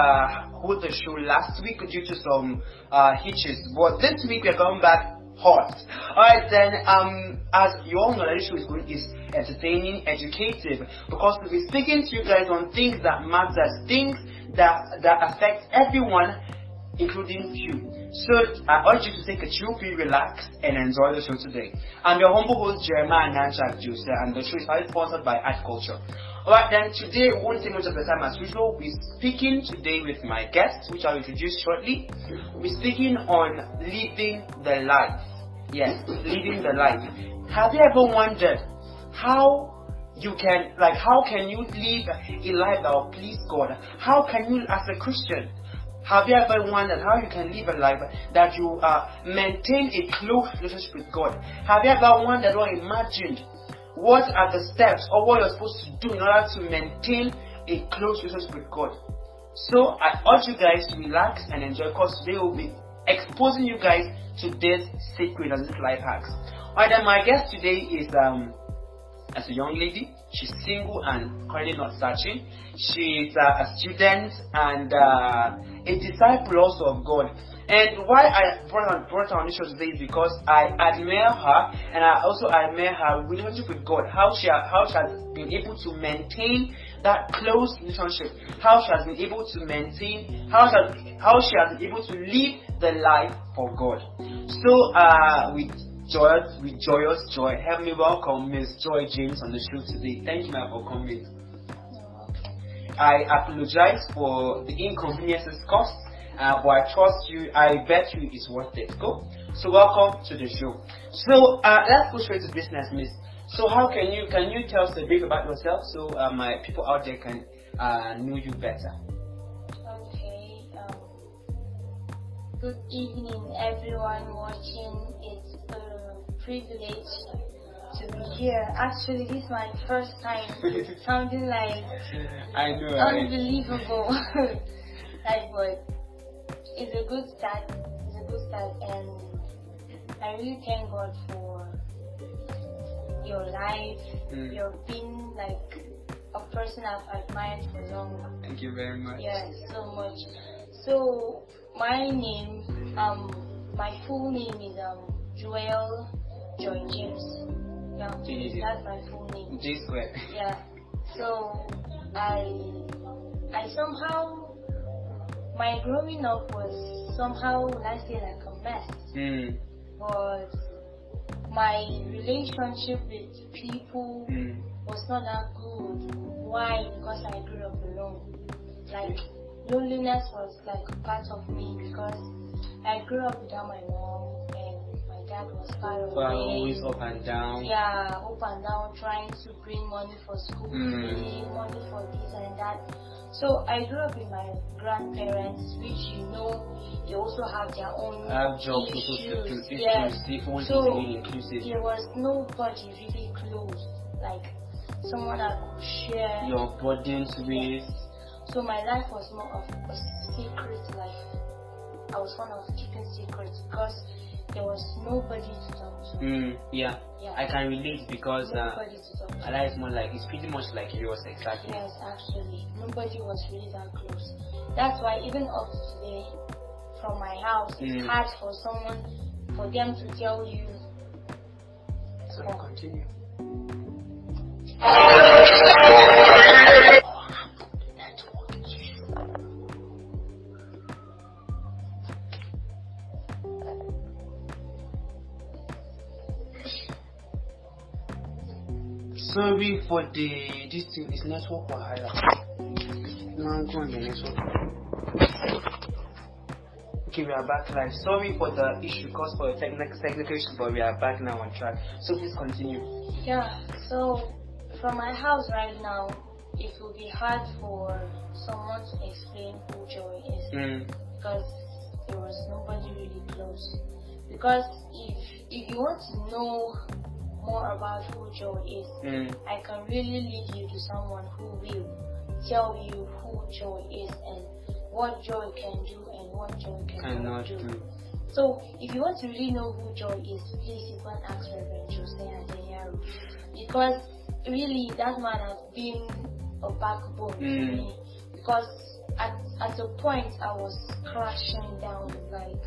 uh, hold the show last week due to some uh, hitches, but this week we're coming back hot. Alright then, um, as you all know, the show is going is entertaining, educative, because we'll be speaking to you guys on things that matter, things that that affect everyone, including you. So I urge you to take a chill pill, relax, and enjoy the show today. I'm your humble host Jeremiah Nanchak Jose, and the show is sponsored by Art Culture. Alright then, today we won't take much of the time as usual. We're speaking today with my guest, which I'll introduce shortly. We're speaking on living the life. Yes, living the life. Have you ever wondered how you can, like, how can you live a life that will please God? How can you, as a Christian, have you ever wondered how you can live a life that you uh, maintain a close relationship with God? Have you ever wondered or imagined what are the steps or what you're supposed to do in order to maintain a close relationship with God? So I urge you guys to relax and enjoy because today will be exposing you guys to this secret and this life hacks. Alright, then my guest today is um as a young lady. She's single and currently not searching. She's uh, a student and uh, a disciple also of God. And why I brought her, brought her on this show today is because I admire her and I also admire her relationship with God. How she how she has been able to maintain that close relationship. How she has been able to maintain how she has, how she has been able to live the life for God. So uh, with joyous with joyous joy, help me welcome Miss Joy James on the show today. Thank you, ma'am, for coming. I apologize for the inconveniences caused, uh, but I trust you. I bet you it's worth it. Go. So welcome to the show. So uh, let's go straight to business, Miss. So how can you can you tell us a bit about yourself so uh, my people out there can uh, know you better? Okay. Um, good evening, everyone watching. It's a privilege to be here. Actually, this is my first time sounding like I know. Unbelievable. like, but it's a good start. It's a good start, and I really thank God for your life. Mm. You've been like a person I've admired for long. thank you very much. Yeah, so much. So my name, um, my full name is um Joel Joy James. Yeah, that's my full name. J square. Yeah. So I I somehow my growing up was somehow let's say like a mess. Mm. But my relationship with people Mm. was not that good. Why? Because I grew up alone. Like loneliness was like a part of me because I grew up without my mom and my dad was far away. Far always up and down. Yeah, up and down, trying to bring money for school, Mm. money for this and that. So I grew up with my grandparents, which you know, they also have their own I have jobs issues. yes. So inclusive. there was nobody really close, like someone I could share. Your burdens with So my life was more of a secret life. I was one of keeping secrets because there was nobody to talk to. mm, yeah. Yeah. I can relate because uh, nobody to talk to. my life is more like it's pretty much like yours exactly. Yes, actually, nobody was really that close. That's why even up to today, from my house, it's Mm. hard for someone, for them to tell you. So continue. For the this thing is network wahala. Now go on the network. Okay, we are back live. Sorry for the issue caused for the technical technical issue, but we are back now on track. So please continue. Yeah, so from my house right now, it will be hard for someone to explain who Joy is Mm. because there was nobody really close. Because if if you want to know more about who Joy is, Mm. I can really lead you to someone who will tell you who Joy is and what Joy can do and what Joy Cannot do. do. So, if you want to really know who Joy is, please you can ask Reverend Jose Adeyaro. Because really, that man has been a backbone to Mm. me. Because at at a point I was crashing down, like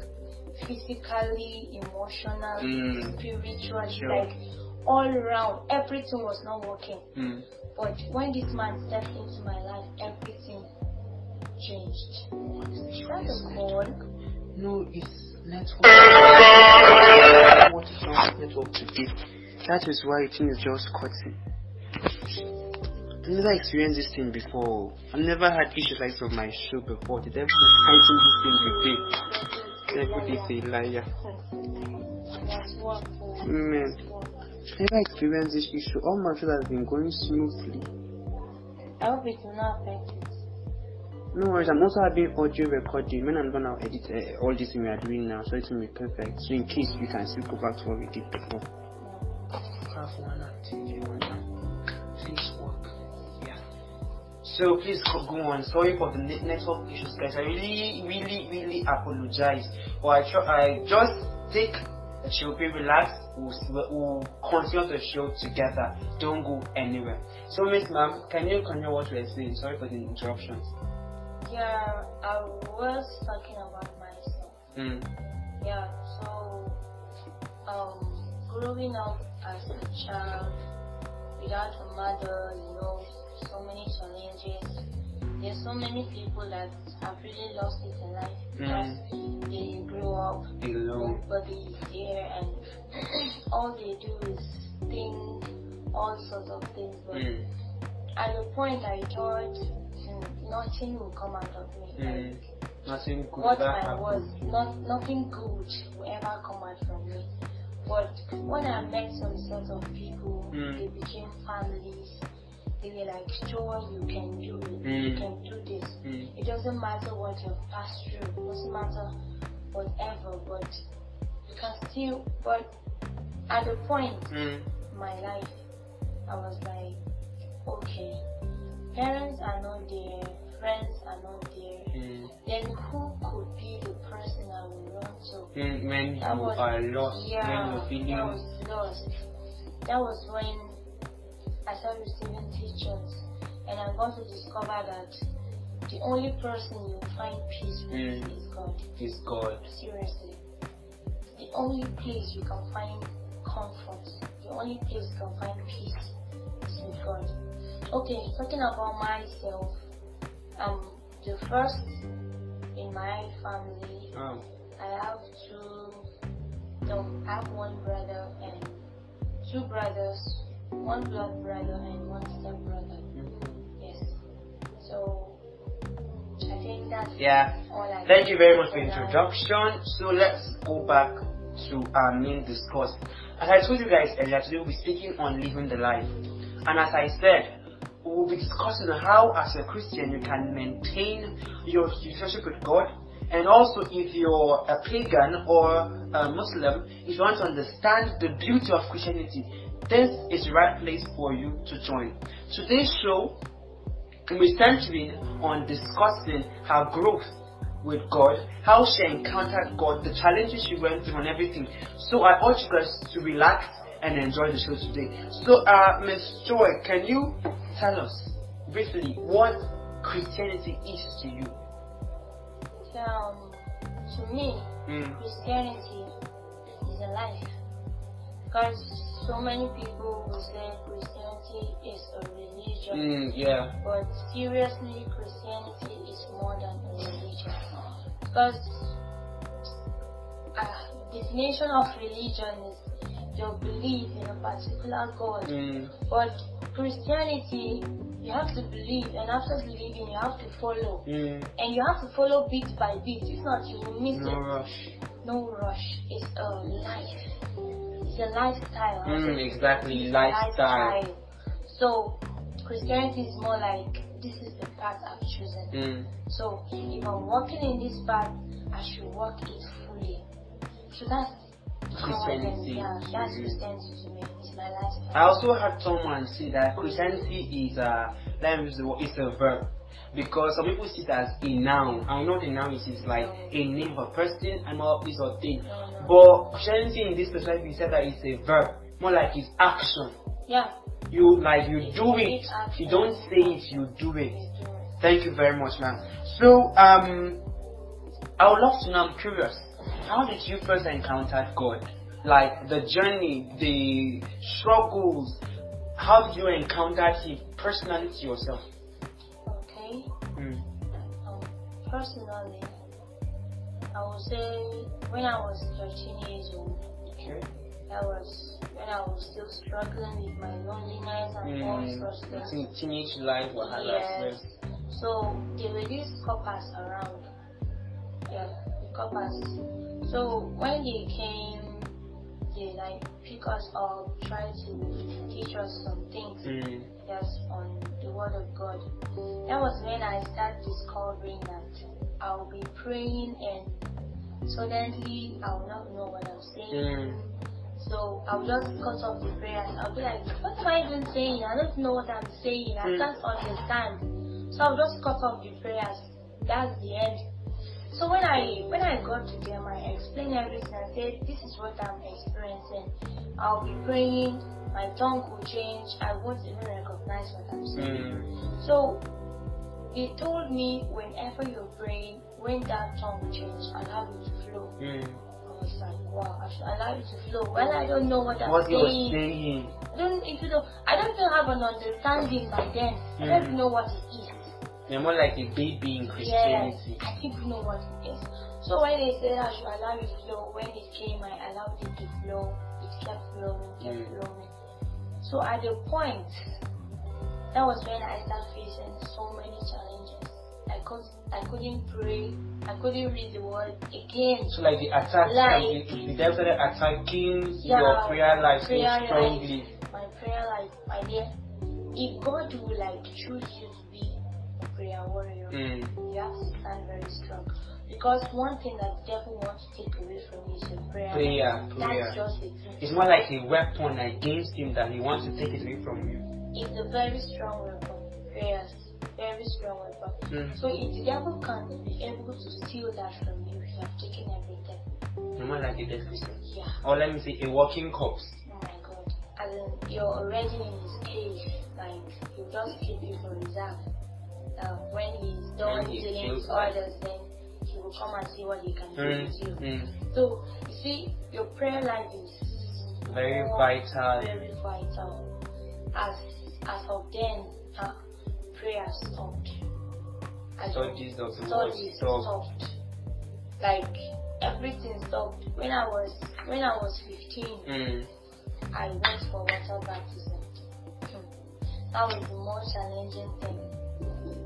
physically, emotionally, Mm. spiritually, Sure. like all around. Everything was not working. Mm. But when this man stepped into my life, everything changed. Is that a call? No, it's network. What is wrong network today? That is why it is just cutting. I've never experienced this thing before. I've never had issues like this on my show before. The devil is fighting this thing today. Devil is a liar. Amen. Never experienced this issue. All my shows has been going smoothly. I hope it will not affect it. No worries, I'm also having audio recording. When I'm done, I'll edit uh, all this thing we are doing now, so it will be perfect. So in case we can still go back to what we did before. Have one activity on Please work. Yeah. So please go go on. Sorry for the network issues, guys. I really, really, really apologize. But I, try, I just take a chill, be relaxed. We'll, we'll continue the show together. Don't go anywhere. So, Miss Ma'am, can you continue what we're saying? Sorry for the interruptions. Yeah, I was talking about myself. Mm. Yeah, so um, growing up as a child without a mother, you know, so many challenges. There's so many people that have really lost it in life because they grew up nobody is there and all they do is think all sorts of things but Mm. at the point I thought hmm, nothing will come out of me Mm. like Nothing good what I happened. was, not, nothing good will ever come out from me. But when I met some sort of people, Mm. they became families. They like, sure, you can do it, you Mm. can do this. Mm. It doesn't matter what you've passed through, it doesn't matter whatever, but you can still, but at the point Mm. in my life, I was like, okay, parents are not there, friends are not there Mm. then who could be the person I would run to? Mm. When you That was- are lost, Yeah, when you're feeling. I was lost. That was when I started receiving teachings, and I got to discover that the only person you find peace with Mm. is God. is God. Seriously, the only place you can find comfort, the only place you can find peace is with God. Okay, talking about myself, um, the first in my family Oh. I have two, no, I have one brother and two brothers, one blood brother and one step brother. Mm. Yes. So, I think that's Yeah. all I Thank you very much for the introduction. So let's go back to our main discourse. As I told you guys earlier, today we'll be speaking on living the life. And as I said, we'll be discussing how, as a Christian, you can maintain your relationship with God. And also, if you're a pagan or a Muslim, if you want to understand the beauty of Christianity, this is the right place for you to join. Today's show we're centering on discussing her growth with God, how she encountered God, the challenges she went through, and everything. So I urge you guys to relax and enjoy the show today. So, uh, Miss Joy, can you tell us briefly what Christianity is to you? Um, to me, Mm. Christianity is a life. Because so many people will say Christianity is a religion. Mm, yeah. But seriously, Christianity is more than a religion. Because uh, definition of religion is your belief in a particular God. Mm, But Christianity, you have to believe, and after believing, you have to follow. mm, And you have to follow bit by bit. If not, you will miss no it. rush. No rush. It's a life. It's a lifestyle. Mm, exactly, a lifestyle. So Christianity is more like this is the path I've chosen. Mm, So if I'm walking in this path, I should walk it fully. So that's how I can- Christianity Yeah, that's. Christianity to me. It's my lifestyle. I also heard someone say that Christianity is a let me use the word, it's a verb. Because some people see it as a noun. I know the noun is like a name of a person, animal, place or thing. But Christianity in this perspective we said that it's a verb. More like it's action. Yeah. You like you You do it. You don't say it, you do it. you do it. Thank you very much, ma'am. So, um, I would love to know, I'm curious, how did you first encounter God? Like the journey, the struggles, how did you encounter Him personally to yourself? Personally, I would say when I was 13 years old, Okay. that was when I was still struggling with my loneliness and all Mm. sorts of things. teenage life, wahala. Yes. So there were these coppers around. Yeah, the coppers. So when they came, they like pick us up, try to teach us some things. Mm. Yes, on the word of God. That was when I started discovering that I'll be praying and suddenly I'll not know what I'm saying. Mm. So I'll just cut off the prayers. I'll be like, what am I even saying? I don't know what I'm saying. I Mm. can't understand. So I'll just cut off the prayers. That's the end. So when I when I got to them, I explained everything. I said, this is what I'm experiencing. I'll be praying. My tongue will change. I won't even recognize what I'm saying. Mm. So they told me whenever you're praying, when that tongue changes, allow it to flow. Mm. I was like, wow, I should allow it to flow. Well, I don't know what I'm What he was saying. saying. I don't even know. I don't even have an understanding by then. I don't Mm. know what it is. You're more like a baby in Yes, Christianity. I didn't know what it is. So when they said I should allow it to flow, when it came, I allowed it to flow. It kept flowing, kept Mm. flowing. So at the point, that was when I started facing so many challenges. I could I couldn't pray. I couldn't read the word again. So like the attack, Like- the, the devil started attacking Yeah, your prayer life so prayer life. strongly. My prayer life, my dear. If God will like choose you to be a prayer warrior, Mm. you have to stand very strong. Because one thing that the devil wants to take away from you is your prayer. Prayer, That's prayer. just thing. It's more like a weapon against him that he wants to take it away from you. It's a very strong weapon. Prayers. Very strong weapon. Mm. So if the devil can be able to steal that from you, you have taken everything. You're more like a dead person. Yeah. Or let me say a walking corpse. Oh my god. As in, you're already in his cage. Like, you just keep you for reserve. Uh, when he's done he dealing with others, then he will come and see what he can do Mm. with you. Mm. So, you see, your prayer life is Very vital. Very vital. As as of then, uh, prayer stopped. As Studies of studies stopped. stopped. Like everything stopped. When I was when I was 15, Mm. I went for water baptism. Hmm. That was the most challenging thing.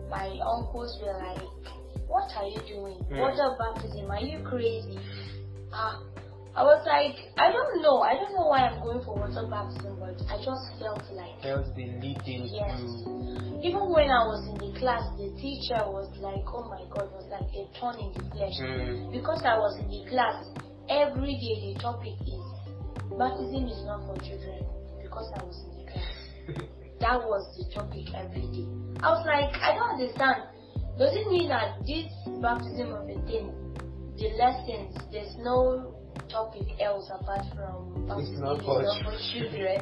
My uncles were like, What are you doing? Hmm. Water baptism, are you crazy? Ah, I was like, I don't know. I don't know why I'm going for water baptism, but I just felt like, Felt the leading yes. through. Even when I was in the class, the teacher was like, oh my god, was like a thorn in the flesh. Mm. Because I was in the class, every day the topic is baptism is not for children. Because I was in the class. That was the topic every day. I was like, I don't understand. Does it mean that this baptism of a thing, the lessons, there's no topic else apart from baptism for children?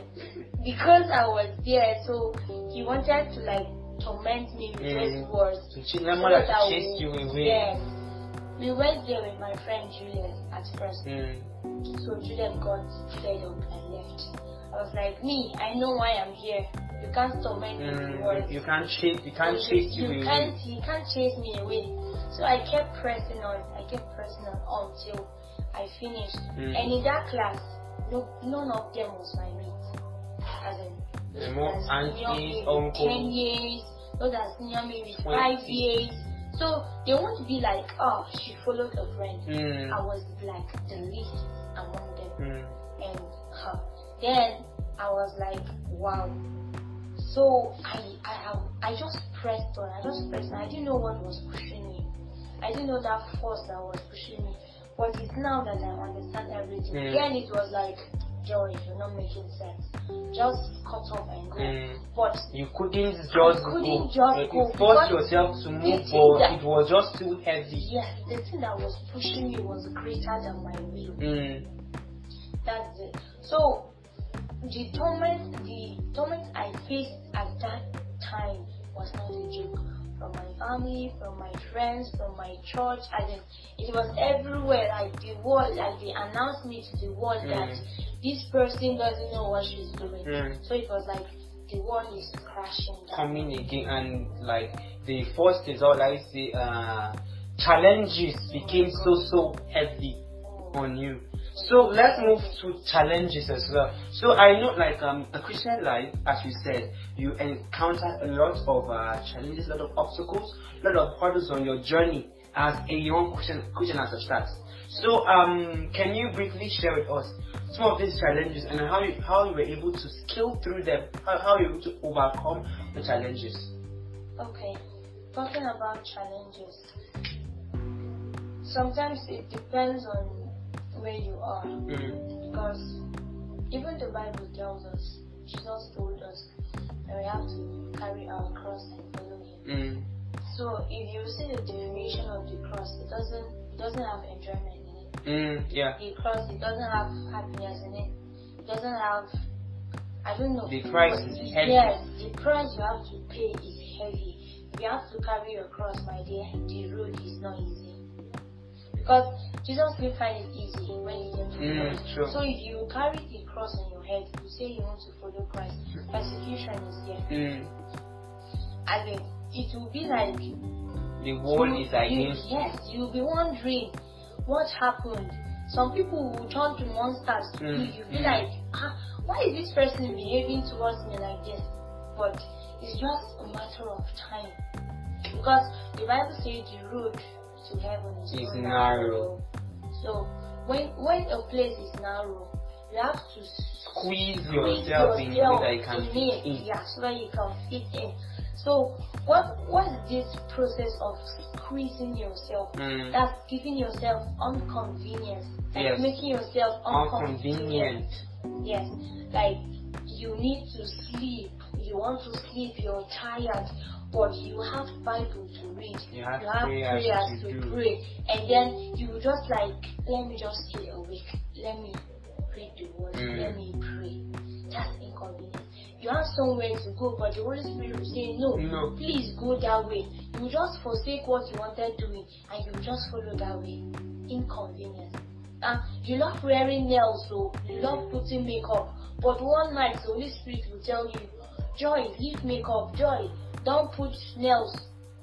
because I was there, so he wanted to like torment me with those Mm. words. To ch- So that to chase you away. Yes. We went there with my friend Juliet at first. Mm. So Juliet got fed up and left. I was like, me, I know why I'm here. You can't torment me with. Mm. You can't chase. You can't chase you you can't you can't chase me away. So I kept pressing on. I kept pressing on until I finished. Mm. And in that class, no, none of them was my mate. As in, The more those that senior aunties, with ten years, those that senior me with five years. So they won't be like, oh, she followed a friend. Mm. I was like the least among them Mm. and uh, then I was like, wow. So I I I just pressed on. I just pressed. On. I didn't know what was pushing me. I didn't know that force that was pushing me. But it's now that I understand everything. Mm. Then it was like, Joy, you're not making sense. Just cut off and go. Mm. But You couldn't just couldn't go. just go you forced yourself to move, that- it was just too heavy. yes, the thing that was pushing me was greater than my will. Mm. That's it. So the torment, the torment I faced at that time was not a joke. From my family, from my friends, from my church, I just it was everywhere. Like the world, like they announced me to the world mm. that this person doesn't know what she's doing. Mm. So it was like the world is crashing. Down. Coming again, and like the first is all I see. uh, challenges became so so heavy on you. So let's move to challenges as well. So I know, like um, a Christian life, as you said, you encounter a lot of uh, challenges, a lot of obstacles, a lot of hurdles on your journey as a young Christian, Christian as that. So um, can you briefly share with us some of these challenges and how you, how you were able to scale through them, how, how you were able to overcome the challenges? Okay, talking about challenges. Sometimes it depends on where you are. Mm. Because even the Bible tells us, Jesus told us that we have to carry our cross and follow Him. Mm. So if you see the definition of the cross, it doesn't it doesn't have enjoyment in it. Mm, yeah. The cross it doesn't have happiness in it. It doesn't have I don't know. The price is heavy. Yes, the price you have to pay is heavy. If you have to carry your cross, my dear, the road is not easy. Because Jesus will find it easy when he came to mm, sure. So if you carry the cross on your head, you say you want to follow Christ, persecution is there. Mm. Mean, it will be like the world is against you. Yes, you'll be wondering what happened. Some people will turn to monsters to mm. you. You'll be mm. like, ah, why is this person behaving towards me like this? But it's just a matter of time. Because the Bible says the road to heaven is, is narrow. So when when a place is narrow, you have to squeeze, squeeze yourself, yourself in so that you can fit in. Yeah, so that you can fit in. So what what is this process of squeezing yourself? Mm. That's giving yourself inconvenience. Like yes. making yourself inconvenient. Yes. Like you need to sleep. You want to sleep, you're tired but you have Bible to read, you have, you have prayers, prayers to, to pray, and then you just like, let me just stay awake, let me read the word, mm. let me pray. That's inconvenient. You have somewhere to go, but the Holy Spirit will say, no, no, please go that way. You just forsake what you wanted doing, and you just follow that way. Inconvenient. And you love wearing nails, so you love putting makeup, but one night the Holy Spirit will tell you, Joy, leave makeup, Joy, don't put nails.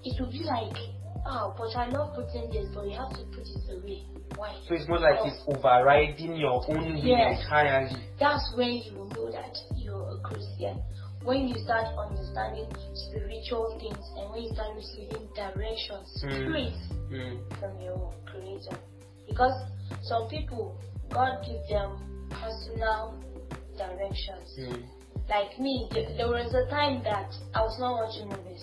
It will be like, oh, but I love putting this, but you have to put it away. Why? So it's more like oh. it's overriding your own yes. entirely. That's when you will know that you're a Christian. When you start understanding spiritual things and when you start receiving directions mm. straight mm. from your Creator. Because some people, God gives them personal directions. Mm like me, there was a time that I was not watching movies.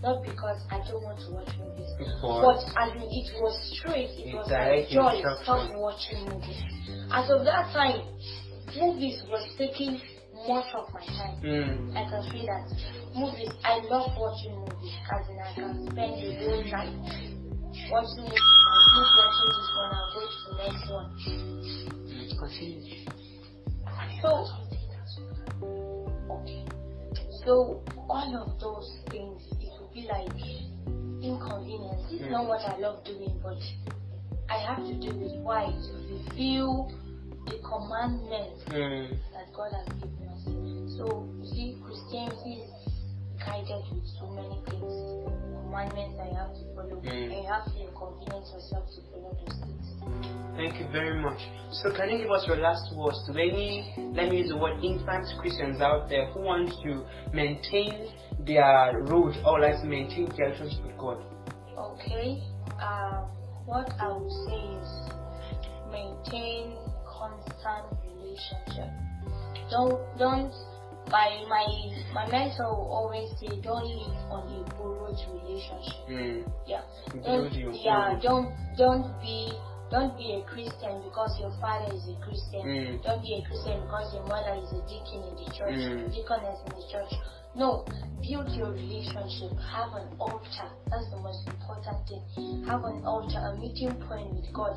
Not because I don't want to watch movies, but I mean, it was straight. It was like joy. Stop watching movies. As of that time, movies was taking much of my time. Mm. I can feel that movies. I love watching movies, as in I can spend the whole night watching movies. Watching this one. I'll go to the next one. Continue. So so all of those things, it will be like inconvenience. It's mm. not what I love doing, but I have to do it. Why? To fulfill the commandments mm. that God has given us. So you see, Christianity is guided with so many things, commandments you have to follow, mm. and you have to inconvenience yourself to follow those things. Thank you very much. So can you give us your last words to any, let me use the word infant Christians out there who want to maintain their road or like maintain their relationship with God? Okay. Um, what I would say is maintain constant relationship. Don't don't my my my mentor will always say don't live on a borrowed relationship. Mm. Yeah. Don't, yeah, don't don't be don't be a Christian because your father is a Christian. Mm. Don't be a Christian because your mother is a deacon in the church, mm. deaconess in the church. No, build your relationship. Have an altar. That's the most important thing. Have an altar, a meeting point with God.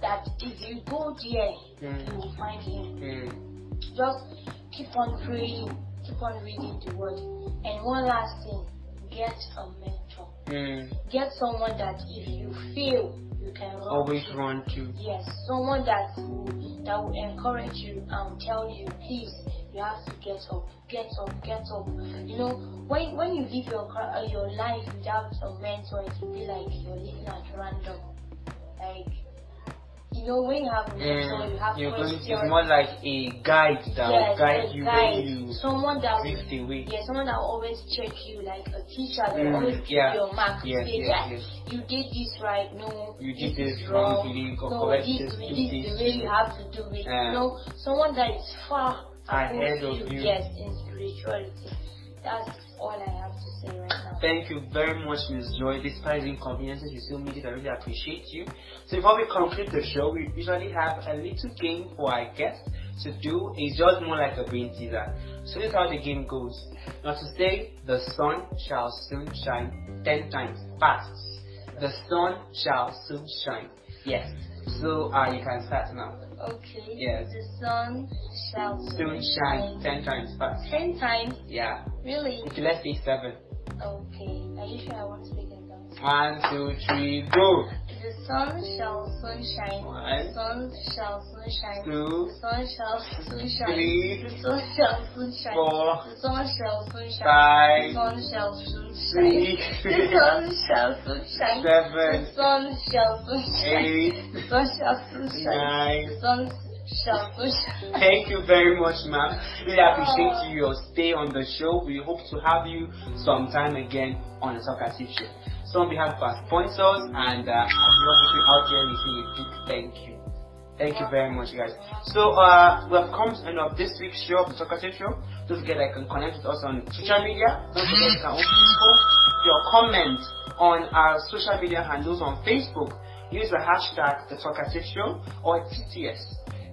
That if you go there, mm. you will find Him. Mm. Just keep on praying, keep on reading the Word. And one last thing, get a mentor. Mm. Get someone that if you fail, you can run Always to. run to. Yes, someone that will, that will encourage you and tell you, please, you have to get up, get up, get up. You know, when when you live your uh, your life without a mentor, it will be like you're living at random. Like, know, when you have mentor, you have Mm. You're going, it's more like a guide that will guide you guide. when you someone that will, drift away. yeah, someone that will always check you, like a teacher that Mm, will always give yeah. your mark Yes, say, yes, yeah, yes. you did this right, no, You did this this is wrongly, or no, correct this, this, this, do is this. the way you have to do it. You know, someone that is far Ahead of you. yes, in spirituality. That's all I have to say right now. Thank you very much, Ms. Joy. Despite the inconveniences you still made it, I really appreciate you. So before we conclude the show, we usually have a little game for our guests to do. It's just more like a brain teaser. So this is how the game goes. Now to say, the sun shall soon shine ten times fast. The sun shall soon shine. Yes. So uh, you can start now. Okay. Yes. The sun shall Soon shine ten times fast. Ten times? Yeah. Really? Okay, let's say seven. Okay. Are you sure I want to speak in tongues? One, two, three, go. The sun shall soon shine. One. The sun shall soon shine. Two, The sun shall soon shine. Three. The sun shall soon shine. Four. The sun shall soon shine. five, The sun shall soon shine. Three. The sun shall soon shine. seven, The sun shall soon shine. eight, The sun shall soon shine. nine. The sun shall soon shine. Thank you very much, ma'am. Really appreciate you, your stay on the show. We hope to have you sometime again on the Talkative Show. So on behalf of our sponsors and uh, everyone out there, we say a big thank you. Thank you very much, guys. So uh, we have come to the end of this week's show the Talkative Show. Don't forget I can connect with us on social media. Don't forget you can your comments on our social media handles on Facebook. Use the hashtag the Talkative Show or TTS.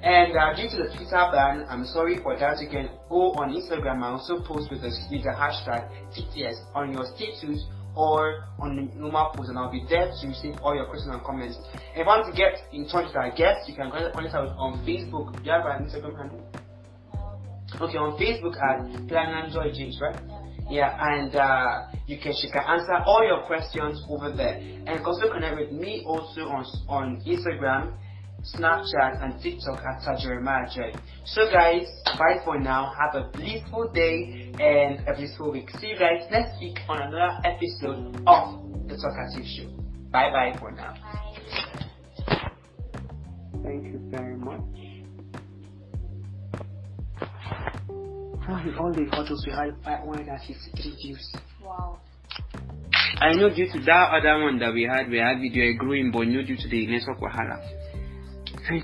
And uh, due to the Twitter ban, I'm sorry for that. You can go on Instagram and also post with the, with the hashtag TTS on your status or on the normal post, and I'll be there to receive all your questions and comments. If you want to get in touch with our guests, you can contact us on Facebook. Do you have an Instagram handle? Okay, on Facebook at Plan and Joy James, right? Yeah, and uh, you can she can answer all your questions over there, and also connect with me also on on Instagram, Snapchat, and TikTok at Jeremiah J. So guys, bye for now. Have a blissful day and a blissful week. See you guys next week on another episode of the Talkative Show. Bye bye for now. Bye. Thank you very much. All the photos we had 553 views. Wow. I know due to that other one that we had, we had video growing, but no due to the network wahala. Thank